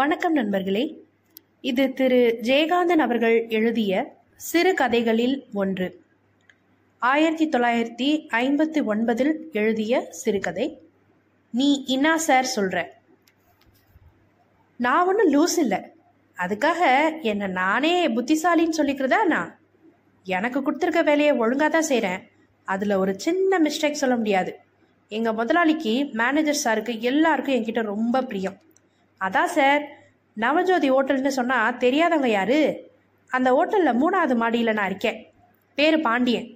வணக்கம் நண்பர்களே. இது திரு. ஜெயகாந்தன் அவர்கள் எழுதிய சிறு கதைகளில் ஒன்று. ஆயிரத்தி தொள்ளாயிரத்தி ஐம்பத்தி ஒன்பதில் எழுதிய சிறுகதை நீ இன்னா சார் சொல்ற. நான் ஒன்றும் லூஸ் இல்லை. அதுக்காக என்னை நானே புத்திசாலின்னு சொல்லிக்கிறதா நான்? எனக்கு கொடுத்துருக்க வேலையை ஒழுங்காக தான் செய்கிறேன் அதில் ஒரு சின்ன மிஸ்டேக் சொல்ல முடியாது. எங்கள் முதலாளிக்கு மேனேஜர் சாருக்கு எல்லாருக்கும் என்கிட்ட ரொம்ப பிரியம். அதான் சார். நவஜோதி ஹோட்டல்னு சொன்னால் தெரியாதவங்க யாரு? அந்த ஹோட்டலில் மூணாவது மாடியில் நான் இருக்கேன். பேர் பாண்டியன்.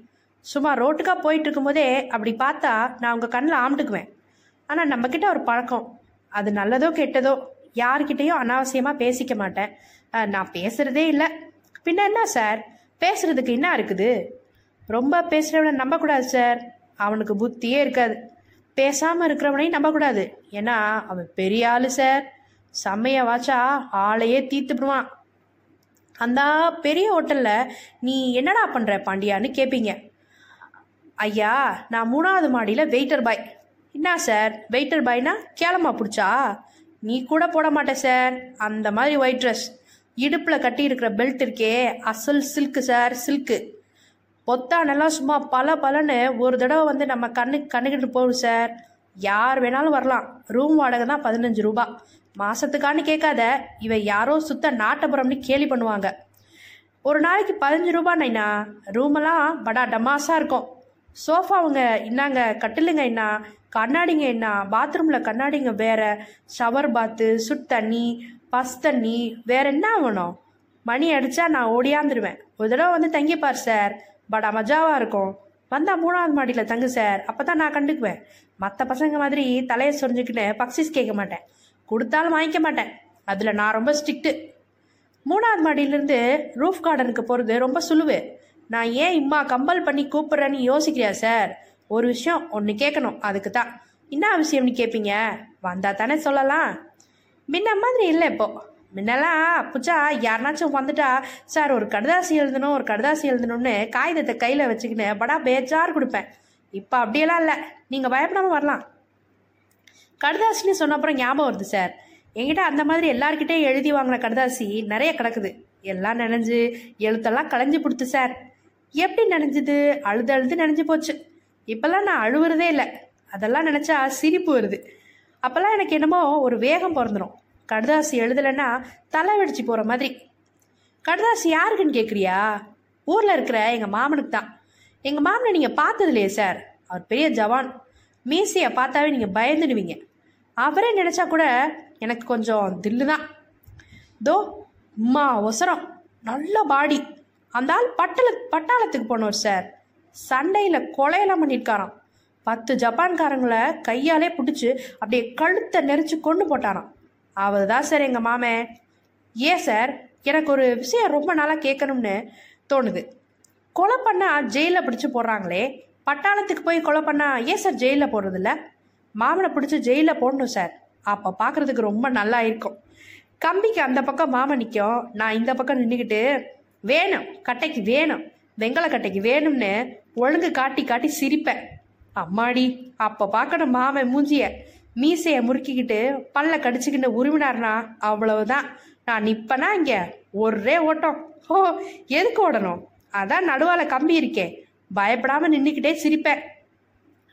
சும்மா ரோட்டுக்காக போயிட்டு இருக்கும்போதே அப்படி பார்த்தா நான் உங்கள் கண்ணில் ஆம்பிட்டுக்குவேன். ஆனால் நம்மக்கிட்ட ஒரு பழக்கம். அது நல்லதோ கெட்டதோ யார்கிட்டேயும் அனாவசியமாக பேசிக்க மாட்டேன். நான் பேசுகிறதே இல்லை. பின்ன என்ன சார்? பேசுறதுக்கு என்ன இருக்குது? ரொம்ப பேசுகிறவனை நம்பக்கூடாது சார். அவனுக்கு புத்தியே இருக்காது. பேசாமல் இருக்கிறவனையும் நம்பக்கூடாது. ஏன்னா அவன் பெரிய ஆள் சார். செம்மைய வாச்சா? ஆளையே தீத்துப்பிடுவான் அந்த பெரிய ஹோட்டலில் நீ என்னடா பண்ணுற பாண்டியான்னு கேட்பீங்க ஐயா நான் மூணாவது மாடியில் வெயிட்டர் பாய் என்ன சார்? வெயிட்டர் பாய்னா கேளமா பிடிச்சா? நீ கூட போட மாட்டே சார். அந்த மாதிரி ஒயிட் ட்ரெஸ் இடுப்பில் கட்டி இருக்கிற பெல்ட் இருக்கே. அசல் சில்க்கு சார் சில்க்கு பொத்தானெல்லாம் சும்மா பல பலன்னு ஒரு தடவை வந்து நம்ம கண்ணு கண்ணுக்கிட்டு போகும் சார். யார் வேணாலும் வரலாம். ரூம் வாடகை தான் பதினஞ்சு ரூபா. மாசத்துக்கான்னு கேட்காத இவ யாரோ சுத்த நாட்டப்புறம்னு கேலி பண்ணுவாங்க. ஒரு நாளைக்கு பதினஞ்சு ரூபாண்ணா ரூமெல்லாம் படா டமாஸாக இருக்கும். சோஃபாவுங்க இன்னாங்க கட்டிலுங்க என்ன கண்ணாடிங்க என்ன பாத்ரூமில் கண்ணாடிங்க வேற ஷவர் பாத்து சுட் தண்ணி பஸ் தண்ணி வேற என்ன வேணும்? மணி அடிச்சா நான் ஓடியாந்துருவேன். ஒரு தடவை வந்து தங்கிப்பார் சார். படா மஜாவாக இருக்கும். வந்தா மூணாவது மாடியில் தங்கு சார். அப்போ தான் நான் கண்டுக்குவேன். மற்ற பசங்க மாதிரி தலையை சொரிஞ்சுக்கின்னு பக்சிஸ் கேட்க மாட்டேன். கொடுத்தாலும் வாங்கிக்க மாட்டேன். அதில் நான் ரொம்ப ஸ்ட்ரிக்ட்டு மூணாவது மாடியிலேருந்து ரூஃப் கார்டனுக்கு போகிறது ரொம்ப சுலுவு. நான் ஏன் இம்மா கம்பல் பண்ணி கூப்பிட்றேன்னு யோசிக்கிறியா சார் ஒரு விஷயம் ஒன்று கேட்கணும் அதுக்கு தான் என்ன விஷயம்னு கேட்பீங்க வந்தால் தானே சொல்லலாம். முன்ன மாதிரி இல்லை இப்போது முன்னெல்லாம் புச்சா யாருனாச்சும் வந்துட்டா சார் ஒரு கடுதாசி எழுதணும் ஒரு கடுதாசி எழுதணும்னு காகிதத்தை கையில் வச்சுக்கின்னு படா பேச்சார் கொடுப்பேன். இப்போ அப்படியெல்லாம் இல்லை. நீங்கள் பயப்படாமல் வரலாம். கடுதாசின்னு சொன்ன அப்புறம் ஞாபகம் வருது சார் என்கிட்ட அந்த மாதிரி எல்லாருக்கிட்டே எழுதி வாங்கின கடுதாசி நிறைய கிடக்குது. எல்லாம் நனைஞ்சு எழுத்தெல்லாம் களைஞ்சு கொடுத்து சார் எப்படி நனைஞ்சுது? அழுது அழுது நனைஞ்சு போச்சு. இப்போல்லாம் நான் அழுவுறதே இல்லை. அதெல்லாம் நினச்சா சிரிப்பு வருது. அப்போல்லாம் எனக்கு என்னமோ ஒரு வேகம் பிறந்துடும் கடுதாசி எழுதலைன்னா தலை வெடிச்சு போகிற மாதிரி. கடுதாசி யாருக்குன்னு கேட்குறியா ஊரில் இருக்கிற எங்கள் மாமனுக்கு தான். எங்கள் மாமனை நீங்கள் பார்த்தது இல்லையே சார் அவர் பெரிய ஜவான். மீசையை பார்த்தாவே நீங்கள் பயந்துடுவீங்க. அவரே நினச்சா கூட எனக்கு கொஞ்சம் தில்லு தான் தோ அம்மா ஒசரம். நல்ல பாடி. அந்த ஆள் பட்டல பட்டாளத்துக்கு போனவர் சார் சண்டையில் கொலையெல்லாம் பண்ணியிருக்காராம். பத்து ஜப்பான்காரங்களை கையாலே பிடிச்சி அப்படியே கழுத்தை நெரிச்சு கொண்டு போட்டாராம். அவர் தான் சார் எங்கள் மாமன் ஏன் சார் எனக்கு ஒரு விஷயம் ரொம்ப நாளாக கேட்கணும்னு தோணுது. கொலை பண்ணால் ஜெயிலில் பிடிச்சி போடுறாங்களே. பட்டாளத்துக்கு போய் கொலை பண்ணால் ஏன் சார் ஜெயிலில் போடுறதில்ல? மாமனை பிடிச்சி ஜெயிலில் போடணும் சார் அப்போ பார்க்குறதுக்கு ரொம்ப நல்லா இருக்கும். கம்பிக்கு அந்த பக்கம் மாமன் நிற்கும் நான் இந்த பக்கம் நின்றுக்கிட்டு வேணும் கட்டைக்கு வேணும். வெங்கல கட்டைக்கு வேணும்னு ஒழுங்கு காட்டி காட்டி சிரிப்பேன். அம்மாடி அப்போ பார்க்கணும் மாமன் மூஞ்சிய. மீசையை முறுக்கிக்கிட்டு பல்ல கடிச்சுக்கிட்டு உருவினார்னா அவ்வளவுதான். நான் நிப்பனா இங்கே? ஒரே ஓட்டம். ஓ எதுக்கு ஓடணும்? அதான் நடுவால் கம்பி இருக்கே. பயப்படாமல் நின்றுக்கிட்டே சிரிப்பேன்.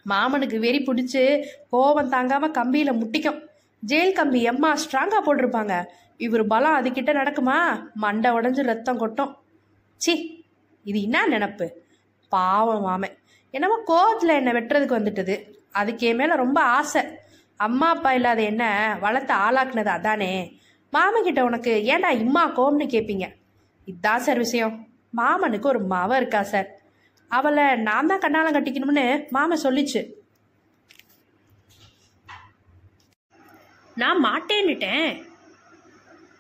மாமனுக்கு வெறி பிடிச்சி கோபம் தாங்காம கம்பியில முட்டிக்கும். ஜெயில் கம்பி எம்மா ஸ்ட்ராங்கா போட்டிருப்பாங்க. இவர் பலம் அதுக்கிட்ட நடக்குமா? மண்டை உடஞ்சு ரத்தம் கொட்டும். சி இது என்ன நினப்பு? பாவம் மாமன். என்னமோ கோவத்தில் என்னை வெட்டுறதுக்கு வந்துட்டது. அதுக்கு என் மேலே ரொம்ப ஆசை. அம்மா அப்பா இல்லாத என்ன வளர்த்து ஆளாக்குனது அதானே? மாமன்கிட்ட உனக்கு ஏன்டா இம்மா கோம்னு கேட்பீங்க இதான் சார் விஷயம். மாமனுக்கு ஒரு மவ இருக்கா சார் அவளை நான் தான் கண்ணாலம் கட்டிக்கணும்னு மாமா சொல்லிச்சு. நான் மாட்டேன்னுட்டேன்.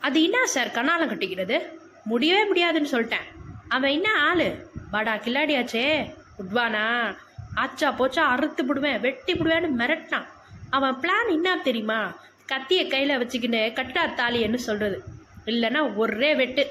அது என்ன சார் கண்ணாலம் கட்டிக்கிறது? முடியவே முடியாதுன்னு சொல்லிட்டேன். அவன் என்ன ஆளு? பாடா கில்லாடியாச்சே. உட்வானா ஆச்சா போச்சா அறுத்து விடுவேன் வெட்டி விடுவேன்னு மிரட்டினான். அவன் பிளான் என்ன தெரியுமா? கத்தியை கையில் வச்சுக்கின்னு கட்டா தாலின்னு சொல்கிறது இல்லைன்னா ஒரே வெட்டு.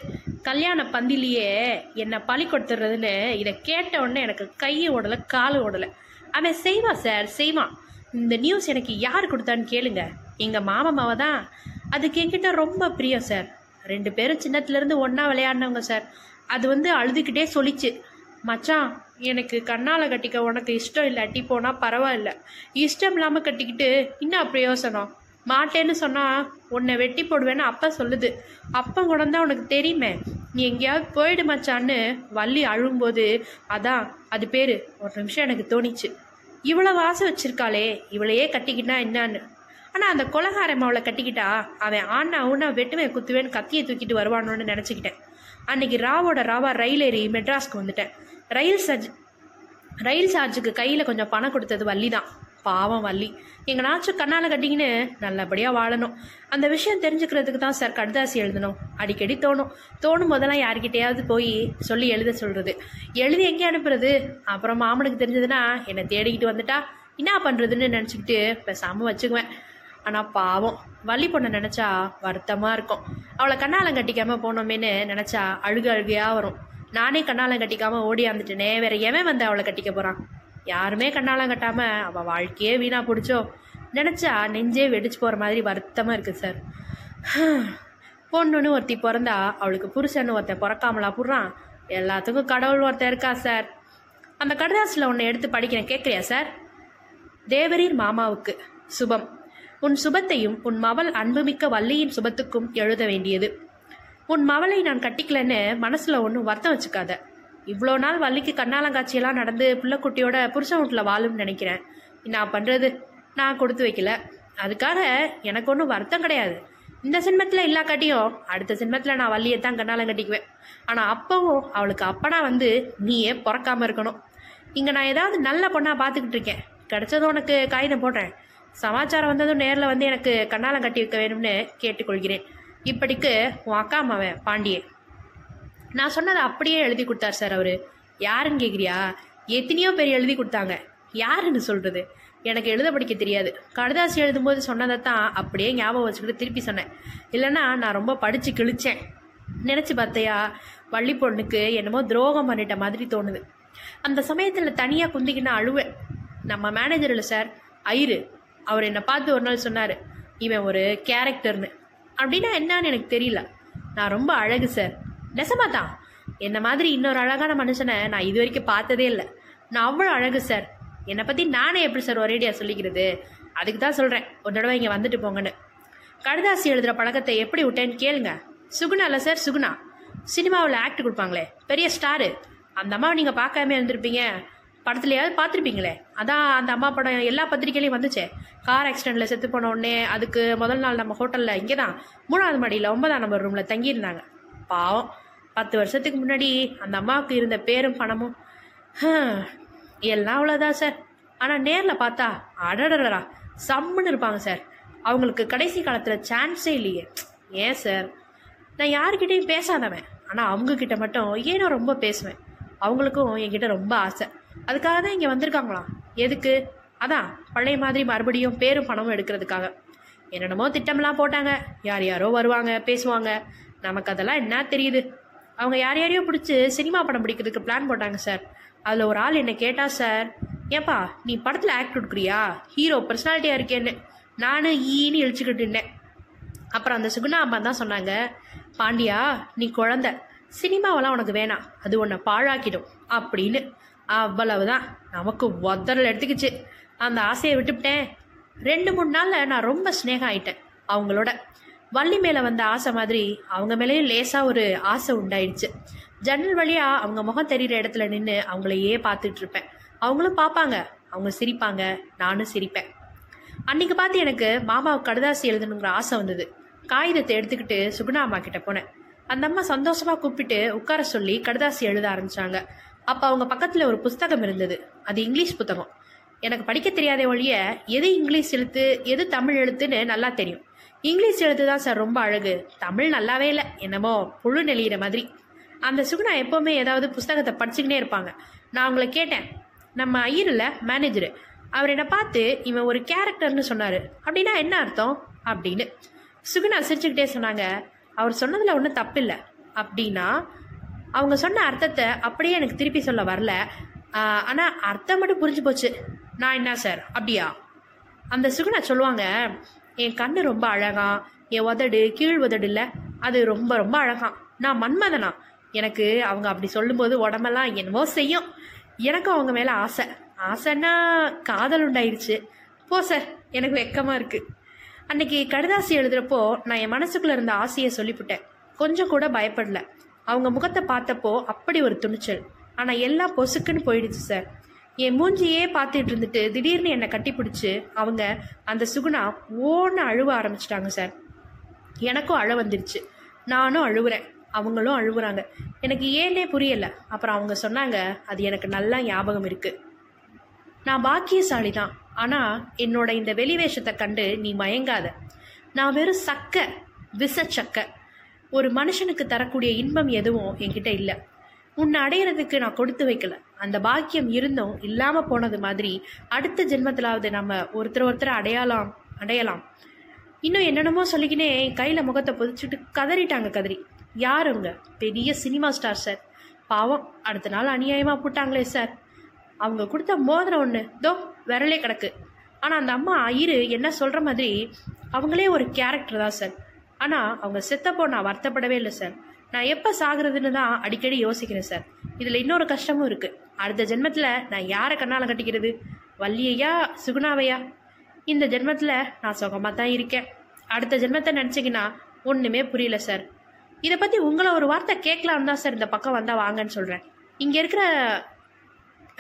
கல்யாண பந்திலேயே என்னை பழி கொடுத்துறதுன்னு இதை கேட்ட உடனே எனக்கு கையை ஓடலை காலு ஓடலை. அவன் செய்வான் சார் செய்வான் இந்த நியூஸ் எனக்கு யார் கொடுத்தான்னு கேளுங்க. எங்கள் மாமா மாவை தான். அதுக்கு என்கிட்ட ரொம்ப பிரியம் சார். ரெண்டு பேரும் சின்னத்துலேருந்து ஒன்றா விளையாடினவங்க சார். அது வந்து அழுதுகிட்டே சொல்லிச்சு. மச்சான் எனக்கு கண்ணால் கட்டிக்க உனக்கு இஷ்டம் இல்லாட்டி போனால் பரவாயில்ல. இஷ்டம் இல்லாமல் கட்டிக்கிட்டு என்ன பிரயோசனம் மாட்டேன்னு சொன்னால் உன்னை வெட்டி போடுவேன்னு அப்பா சொல்லுது. அப்பா குணம் உனக்கு தெரியுமே. நீ எங்கேயாவது போயிடு மச்சான்னு வள்ளி அழும்போது அதான் அது பேர். ஒரு நிமிஷம் எனக்கு தோணிச்சு. இவ்வளோ வாசம் வச்சிருக்காளே இவளையே கட்டிக்கிட்டா என்னன்னு. ஆனால் அந்த கொலகாரம் அவளை கட்டிக்கிட்டா அவன் ஆனா ஊனா வெட்டுவேன் குத்துவேன்னு கத்தியை தூக்கிட்டு வருவானோன்னு நினச்சிக்கிட்டேன். அன்னைக்கு ராவோட ராவா ரயில் ஏறி மெட்ராஸ்க்கு வந்துட்டேன். ரயில் சார்ஜ் ரயில் சார்ஜுக்கு கையில் கொஞ்சம் பணம் கொடுத்தது வள்ளி தான் பாவம் வள்ளி. எங்கனாச்சும் கண்ணால் கட்டிங்கன்னு நல்லபடியாக வாழணும். அந்த விஷயம் தெரிஞ்சுக்கிறதுக்கு தான் சார் கடுதாசி எழுதணும். அடிக்கடி தோணும். தோணும் போதெல்லாம் யார்கிட்டையாவது போய் சொல்லி எழுத சொல்கிறது எழுதி எங்கே அனுப்புறது? அப்புறம் மாமனுக்கு தெரிஞ்சதுன்னா என்னை தேடிக்கிட்டு வந்துட்டா. என்ன பண்ணுறதுன்னு நினச்சிக்கிட்டு பேசாமல் வச்சுக்குவேன். ஆனால் பாவம். வள்ளி பொண்ணை நினச்சா வருத்தமாக இருக்கும். அவளை கண்ணாலம் கட்டிக்காமல் போனோமேன்னு நினச்சா அழுகு அழுகையாக வரும். நானே கண்ணாலம் கட்டிக்காமல் ஓடியாந்துட்டேனே வேற எவன் வந்து அவளை கட்டிக்க போகிறான் யாருமே கண்ணாலம் கட்டாமல் அவள் வாழ்க்கையே வீணாக பிடிச்சோ நினச்சா நெஞ்சே வெடிச்சு போகிற மாதிரி வருத்தமாக இருக்குது சார் பொண்ணுன்னு ஒருத்தி பிறந்தா அவளுக்கு புருஷன்னு ஒருத்தன் பிறக்காமலா புடுறான்? எல்லாத்துக்கும் கடவுள் ஒருத்தன் இருக்கா சார் அந்த கடதாசில் ஒன்று எடுத்து படிக்கிறேன் கேட்குறியா சார் தேவரீர் மாமாவுக்கு சுபம். உன் சுபத்தையும் உன் மவள் அன்புமிக்க வள்ளியின் சுபத்துக்கும் எழுத வேண்டியது. உன் மவளை நான் கட்டிக்கலன்னு மனசில் ஒன்றும் வருத்தம் வச்சுக்காத. இவ்வளோ நாள் வள்ளிக்கு கண்ணாலங்காட்சியெல்லாம் நடந்து பிள்ளைக்குட்டியோட புருஷன் வீட்டில் வாழும்னு நினைக்கிறேன். நான் பண்ணுறது நான் கொடுத்து வைக்கல. அதுக்காக எனக்கு ஒன்றும் வருத்தம் கிடையாது. இந்த சின்மத்தில் இல்லா கட்டியும் அடுத்த சின்மத்தில் நான் வள்ளியை தான் கண்ணாலம் கட்டிக்குவேன் ஆனால் அப்பவும் அவளுக்கு அப்பனா வந்து நீயே பிறக்காமல் இருக்கணும். இங்கே நான் ஏதாவது நல்ல பொண்ணாக பார்த்துக்கிட்டு இருக்கேன். கிடைச்சதும் உனக்கு காகிதம் போடுறேன். சமாச்சாரம் வந்ததும் நேரில் வந்து எனக்கு கண்ணாலம் கட்டி வைக்க வேணும்னு கேட்டுக்கொள்கிறேன். இப்படிக்கு உன் அக்கா அம்மாவன் பாண்டியன். நான் சொன்னதை அப்படியே எழுதி கொடுத்தார் சார் அவர். யாருன்னு கேட்குறியா எத்தனையோ பேர் எழுதி கொடுத்தாங்க. யாருன்னு சொல்கிறது எனக்கு எழுத படிக்க தெரியாது. கடுதாசி எழுதும்போது சொன்னதை தான் அப்படியே ஞாபகம் வச்சுக்கிட்டு திருப்பி சொன்னேன். இல்லைன்னா நான் ரொம்ப படித்து கிழிச்சேன். நினச்சி பார்த்தையா? வள்ளி பொண்ணுக்கு என்னமோ துரோகம் பண்ணிட்ட மாதிரி தோணுது. அந்த சமயத்தில் தனியாக குந்திக்கின்னு அழுவேன். நம்ம மேனேஜர் இல்லை சார். ஐரு அவர் என்னை பார்த்து ஒரு நாள் சொன்னார். இவன் ஒரு கேரக்டர்னு அப்படின்னா என்னன்னு எனக்கு தெரியல. நான் ரொம்ப அழகு சார். நெசமா தான். என்ன மாதிரி இன்னொரு அழகான மனுஷனை நான் இது வரைக்கும் பார்த்ததே இல்லை. நான் அவ்வளோ அழகு சார் என்னை பற்றி நானே எப்படி சார் ஒரேடியாக சொல்லிக்கிறது? அதுக்கு தான் சொல்கிறேன் ஒரு தடவை இங்கே வந்துட்டு போங்கன்னு. கடுதாசி எழுதுகிற பழக்கத்தை எப்படி விட்டேன்னு கேளுங்க. சுகுணா இல்லை சார் சுகுணா. சினிமாவில் ஆக்ட் கொடுப்பாங்களே. பெரிய ஸ்டாரு அந்த அம்மாவை நீங்கள் பார்க்காம இருந்திருப்பீங்க. படத்துலையாவது பார்த்துருப்பீங்களே. அதான் அந்த அம்மா படம் எல்லா பத்திரிக்கையிலையும் வந்துச்சே. கார் ஆக்சிடெண்ட்டில் செத்து போன உடனே அதுக்கு முதல் நாள் நம்ம ஹோட்டலில் இங்கே தான் மூணாவது மாடியில் ஒன்பதாம் நம்பர் ரூமில் தங்கியிருந்தாங்க. பாவம். பத்து வருஷத்துக்கு முன்னாடி அந்த அம்மாவுக்கு இருந்த பேரும் பணமும் எல்லாம் அவ்வளோதான் சார். ஆனால் நேரில் பார்த்தா அடடடா சம்முன்னு இருப்பாங்க சார். அவங்களுக்கு கடைசி காலத்தில் சான்ஸே இல்லையே. ஏன் சார்? நான் யாருக்கிட்டையும் பேசாதவன். ஆனால் அவங்கக்கிட்ட மட்டும் ஏனோ ரொம்ப பேசுவேன். அவங்களுக்கும் என்கிட்ட ரொம்ப ஆசை. அதுக்காக தான் இங்கே வந்திருக்காங்களாம். எதுக்கு? அதான் பழைய மாதிரி மறுபடியும் பேரும் பணமும் எடுக்கிறதுக்காக. என்னென்னமோ திட்டம்லாம் போட்டாங்க. யார் யாரோ வருவாங்க பேசுவாங்க. நமக்கு அதெல்லாம் என்ன தெரியுது? அவங்க யார் யாரையோ பிடிச்சி சினிமா படம் பிடிக்கிறதுக்கு பிளான் போட்டாங்க சார் அதில் ஒரு ஆள் என்னை கேட்டா சார் ஏப்பா நீ படத்தில் ஆக்ட் கொடுக்குறியா? ஹீரோ பர்சனாலிட்டியாக இருக்கேன்னு. நானும் ஈன்னு இழிச்சுக்கிட்டு இருந்தேன் அப்புறம் அந்த சுகுணா அம்மா தான் சொன்னாங்க பாண்டியா நீ குழந்த. சினிமாவெல்லாம் உனக்கு வேணாம். அது உன்னை பாழாக்கிடும். அப்படின்னு. அவ்வளவுதான். நமக்கு உதறல் எடுத்துக்கிச்சு. அந்த ஆசையை விட்டுவிட்டேன் ரெண்டு மூணு நாளில் நான் ரொம்ப ஸ்னேகம் ஆயிட்டேன் அவங்களோட. வள்ளி மேலே வந்த ஆசை மாதிரி அவங்க மேலேயும் லேசாக ஒரு ஆசை உண்டாயிடுச்சு. ஜன்னல் வழியாக அவங்க முகம் தெரிகிற இடத்துல நின்று அவங்களையே பார்த்துட்டு இருப்பேன். அவங்களும் பார்ப்பாங்க. அவங்க சிரிப்பாங்க. நானும் சிரிப்பேன். அன்னைக்கு பார்த்து எனக்கு மாமாவுக்கு கடுதாசி எழுதணுங்கிற ஆசை வந்தது. காகிதத்தை எடுத்துக்கிட்டு சுகுணா அம்மா கிட்ட போனேன். அந்த அம்மா சந்தோஷமா கூப்பிட்டு உட்கார சொல்லி கடுதாசி எழுத ஆரம்பிச்சாங்க. அப்போ அவங்க பக்கத்தில் ஒரு புஸ்தகம் இருந்தது. அது இங்கிலீஷ் புத்தகம். எனக்கு படிக்க தெரியாத ஒழிய எது இங்கிலீஷ் எழுத்து எது தமிழ் எழுத்துன்னு நல்லா தெரியும். இங்கிலீஷ் எழுத்து தான் சார் ரொம்ப அழகு. தமிழ் நல்லாவே இல்லை. என்னமோ புழு நெளிகிற மாதிரி. அந்த சுகுணா எப்பவுமே ஏதாவது புஸ்தகத்தை படிச்சுக்கிட்டே இருப்பாங்க. நான் அவங்கள கேட்டேன். நம்ம ஐயரில் மேனேஜரு அவர் என்னை பார்த்து இவன் ஒரு கேரக்டர்னு சொன்னார். அப்படின்னா என்ன அர்த்தம்? அப்படின்னு. சுகுணா சிரிச்சுக்கிட்டே சொன்னாங்க அவர் சொன்னதில் ஒன்றும் தப்பு இல்லை அப்படின்னா அவங்க சொன்ன அர்த்தத்தை அப்படியே எனக்கு திருப்பி சொல்ல வரல. ஆனால் அர்த்தம் மட்டும் புரிஞ்சு போச்சு. நான் என்ன சார்? அப்படியா? அந்த சுகுணா சொல்லுவாங்க என் கண்ணு ரொம்ப அழகா என் உதடு கீழ் உதடு இல்லை அது ரொம்ப ரொம்ப அழகாம் நான் மன்மதனா. எனக்கு அவங்க அப்படி சொல்லும்போது உடம்பெல்லாம் என்னவோ செய்யும். எனக்கும் அவங்க மேலே ஆசை. ஆசைன்னா காதல் உண்டாயிருச்சு. போ சார் எனக்கு வெக்கமாக இருக்குது அன்னைக்கு கடிதாசி எழுதுகிறப்போ நான் என் மனசுக்குள்ளே இருந்த ஆசையை சொல்லிவிட்டேன் கொஞ்சம் கூட பயப்படல. அவங்க முகத்தை பார்த்தப்போ அப்படி ஒரு துணிச்சல். ஆனால் எல்லாம் பொசுக்குன்னு போயிடுச்சு சார். என் மூஞ்சியே பார்த்துட்டு இருந்துட்டு திடீர்னு என்னை கட்டிப்பிடிச்சு அவங்க அந்த சுகுணா ஓன்னு அழுவ ஆரம்பிச்சிட்டாங்க சார். எனக்கும் அழ வந்துருச்சு. நானும் அழுவுறேன். அவங்களும் அழுவுறாங்க. எனக்கு ஏன்னே புரியல. அப்புறம் அவங்க சொன்னாங்க அது எனக்கு நல்லா ஞாபகம் இருக்கு. நான் பாக்கியசாலி தான் ஆனால் என்னோட இந்த வெளிவேஷத்தை கண்டு நீ மயங்காத. நான் வெறும் சக்க விசச்சக்க ஒரு மனுஷனுக்கு தரக்கூடிய இன்பம் எதுவும் என்கிட்ட இல்லை. உன்னை அடையிறதுக்கு நான் கொடுத்து வைக்கல. அந்த பாக்கியம் இருந்தும் இல்லாமல் போனது மாதிரி அடுத்த ஜென்மத்திலாவது நம்ம ஒருத்தர் ஒருத்தர் அடையாளம் அடையலாம். இன்னும் என்னென்னமோ சொல்லிக்கினே கையில் முகத்தை புதிச்சுட்டு கதறிட்டாங்க கதறி யாருங்க பெரிய சினிமா ஸ்டார் சார் பாவம் அடுத்த நாள் அநியாயமாக போட்டாங்களே சார் அவங்க கொடுத்த மோதிரம் ஒன்று தோ விரலே கிடக்கு. ஆனால் அந்த அம்மா ஐயரு என்ன சொல்கிற மாதிரி அவங்களே ஒரு கேரக்டர் தான் சார் ஆனால் அவங்க செத்தப்போ நான் வருத்தப்படவே இல்லை சார் நான் எப்போ சாகிறதுன்னு தான் அடிக்கடி யோசிக்கிறேன் சார் இதில் இன்னொரு கஷ்டமும் இருக்குது அடுத்த ஜென்மத்தில் நான் யாரை கண்ணால் கட்டிக்கிறது? வள்ளியையா சுகுணாவையா? இந்த ஜென்மத்தில் நான் சுகமாக தான் இருக்கேன். அடுத்த ஜென்மத்தை நினச்சிங்கன்னா ஒன்றுமே புரியல சார். இதை பற்றி உங்களை ஒரு வார்த்தை கேட்கலான்னு தான் சார் இந்த பக்கம் வந்தால் வாங்கன்னு சொல்கிறேன் இங்கே இருக்கிற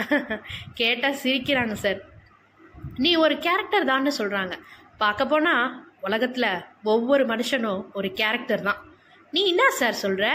கேட்டால் சிரிக்கிறாங்க சார். நீ ஒரு கேரக்டர் தான்னு சொல்கிறாங்க பார்க்க போனால் உலகத்தில் ஒவ்வொரு மனுஷனும் ஒரு கேரக்டர் தான். நீ என்ன சார் சொல்கிற